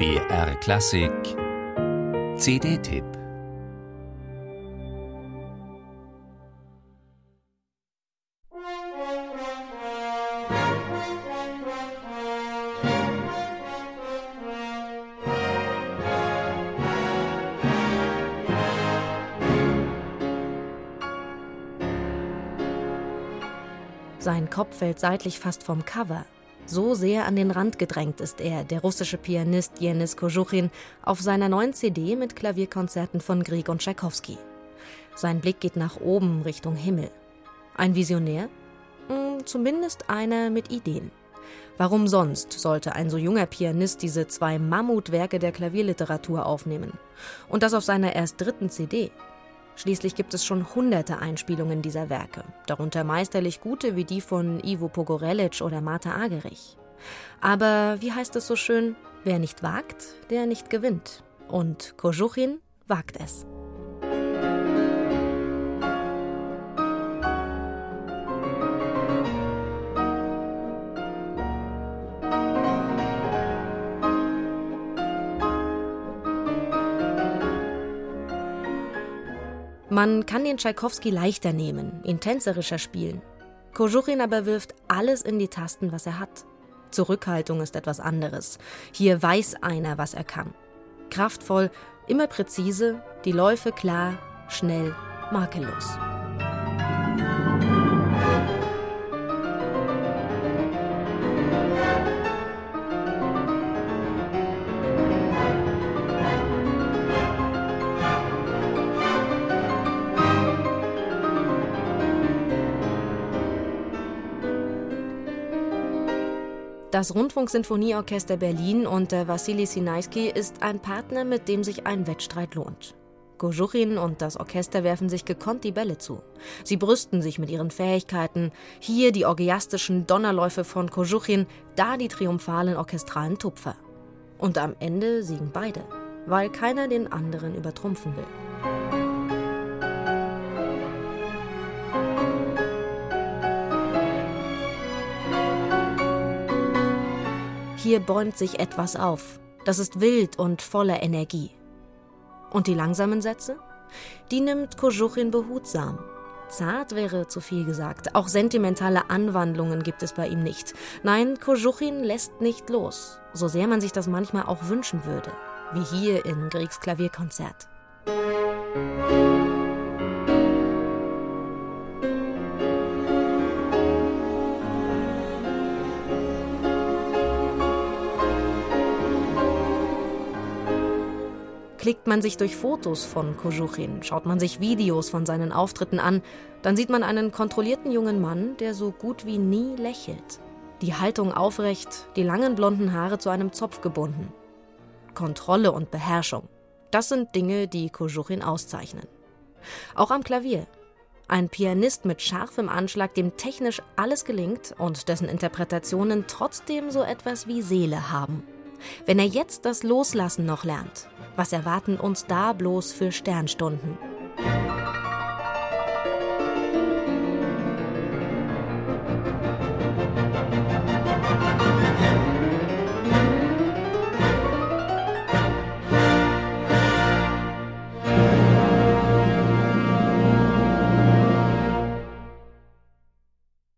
BR Klassik CD-Tipp Sein Kopf fällt seitlich fast vom Cover. So sehr an den Rand gedrängt ist er, der russische Pianist Jenis Kojuchin, auf seiner neuen CD mit Klavierkonzerten von Grieg und Tschaikowski. Sein Blick geht nach oben Richtung Himmel. Ein Visionär? Hm, zumindest einer mit Ideen. Warum sonst sollte ein so junger Pianist diese zwei Mammutwerke der Klavierliteratur aufnehmen? Und das auf seiner erst dritten CD? Schließlich gibt es schon hunderte Einspielungen dieser Werke, darunter meisterlich gute wie die von Ivo Pogorelic oder Martha Agerich. Aber wie heißt es so schön, wer nicht wagt, der nicht gewinnt. Und Kojuchin wagt es. Man kann den Tschaikowski leichter nehmen, ihn tänzerischer spielen. Kojuchin aber wirft alles in die Tasten, was er hat. Zurückhaltung ist etwas anderes. Hier weiß einer, was er kann. Kraftvoll, immer präzise, die Läufe klar, schnell, makellos. Das Rundfunksinfonieorchester Berlin unter Wassili Sinaisky ist ein Partner, mit dem sich ein Wettstreit lohnt. Gojuchin und das Orchester werfen sich gekonnt die Bälle zu. Sie brüsten sich mit ihren Fähigkeiten. Hier die orgiastischen Donnerläufe von Kojuchin, da die triumphalen orchestralen Tupfer. Und am Ende siegen beide, weil keiner den anderen übertrumpfen will. Hier bäumt sich etwas auf. Das ist wild und voller Energie. Und die langsamen Sätze? Die nimmt Kojuchin behutsam. Zart wäre zu viel gesagt. Auch sentimentale Anwandlungen gibt es bei ihm nicht. Nein, Kojuchin lässt nicht los, so sehr man sich das manchmal auch wünschen würde, wie hier in Griegs Klavierkonzert. Klickt man sich durch Fotos von Kojuchin, schaut man sich Videos von seinen Auftritten an, dann sieht man einen kontrollierten jungen Mann, der so gut wie nie lächelt. Die Haltung aufrecht, die langen blonden Haare zu einem Zopf gebunden. Kontrolle und Beherrschung. Das sind Dinge, die Kojuchin auszeichnen. Auch am Klavier. Ein Pianist mit scharfem Anschlag, dem technisch alles gelingt und dessen Interpretationen trotzdem so etwas wie Seele haben. Wenn er jetzt das Loslassen noch lernt, was erwarten uns da bloß für Sternstunden?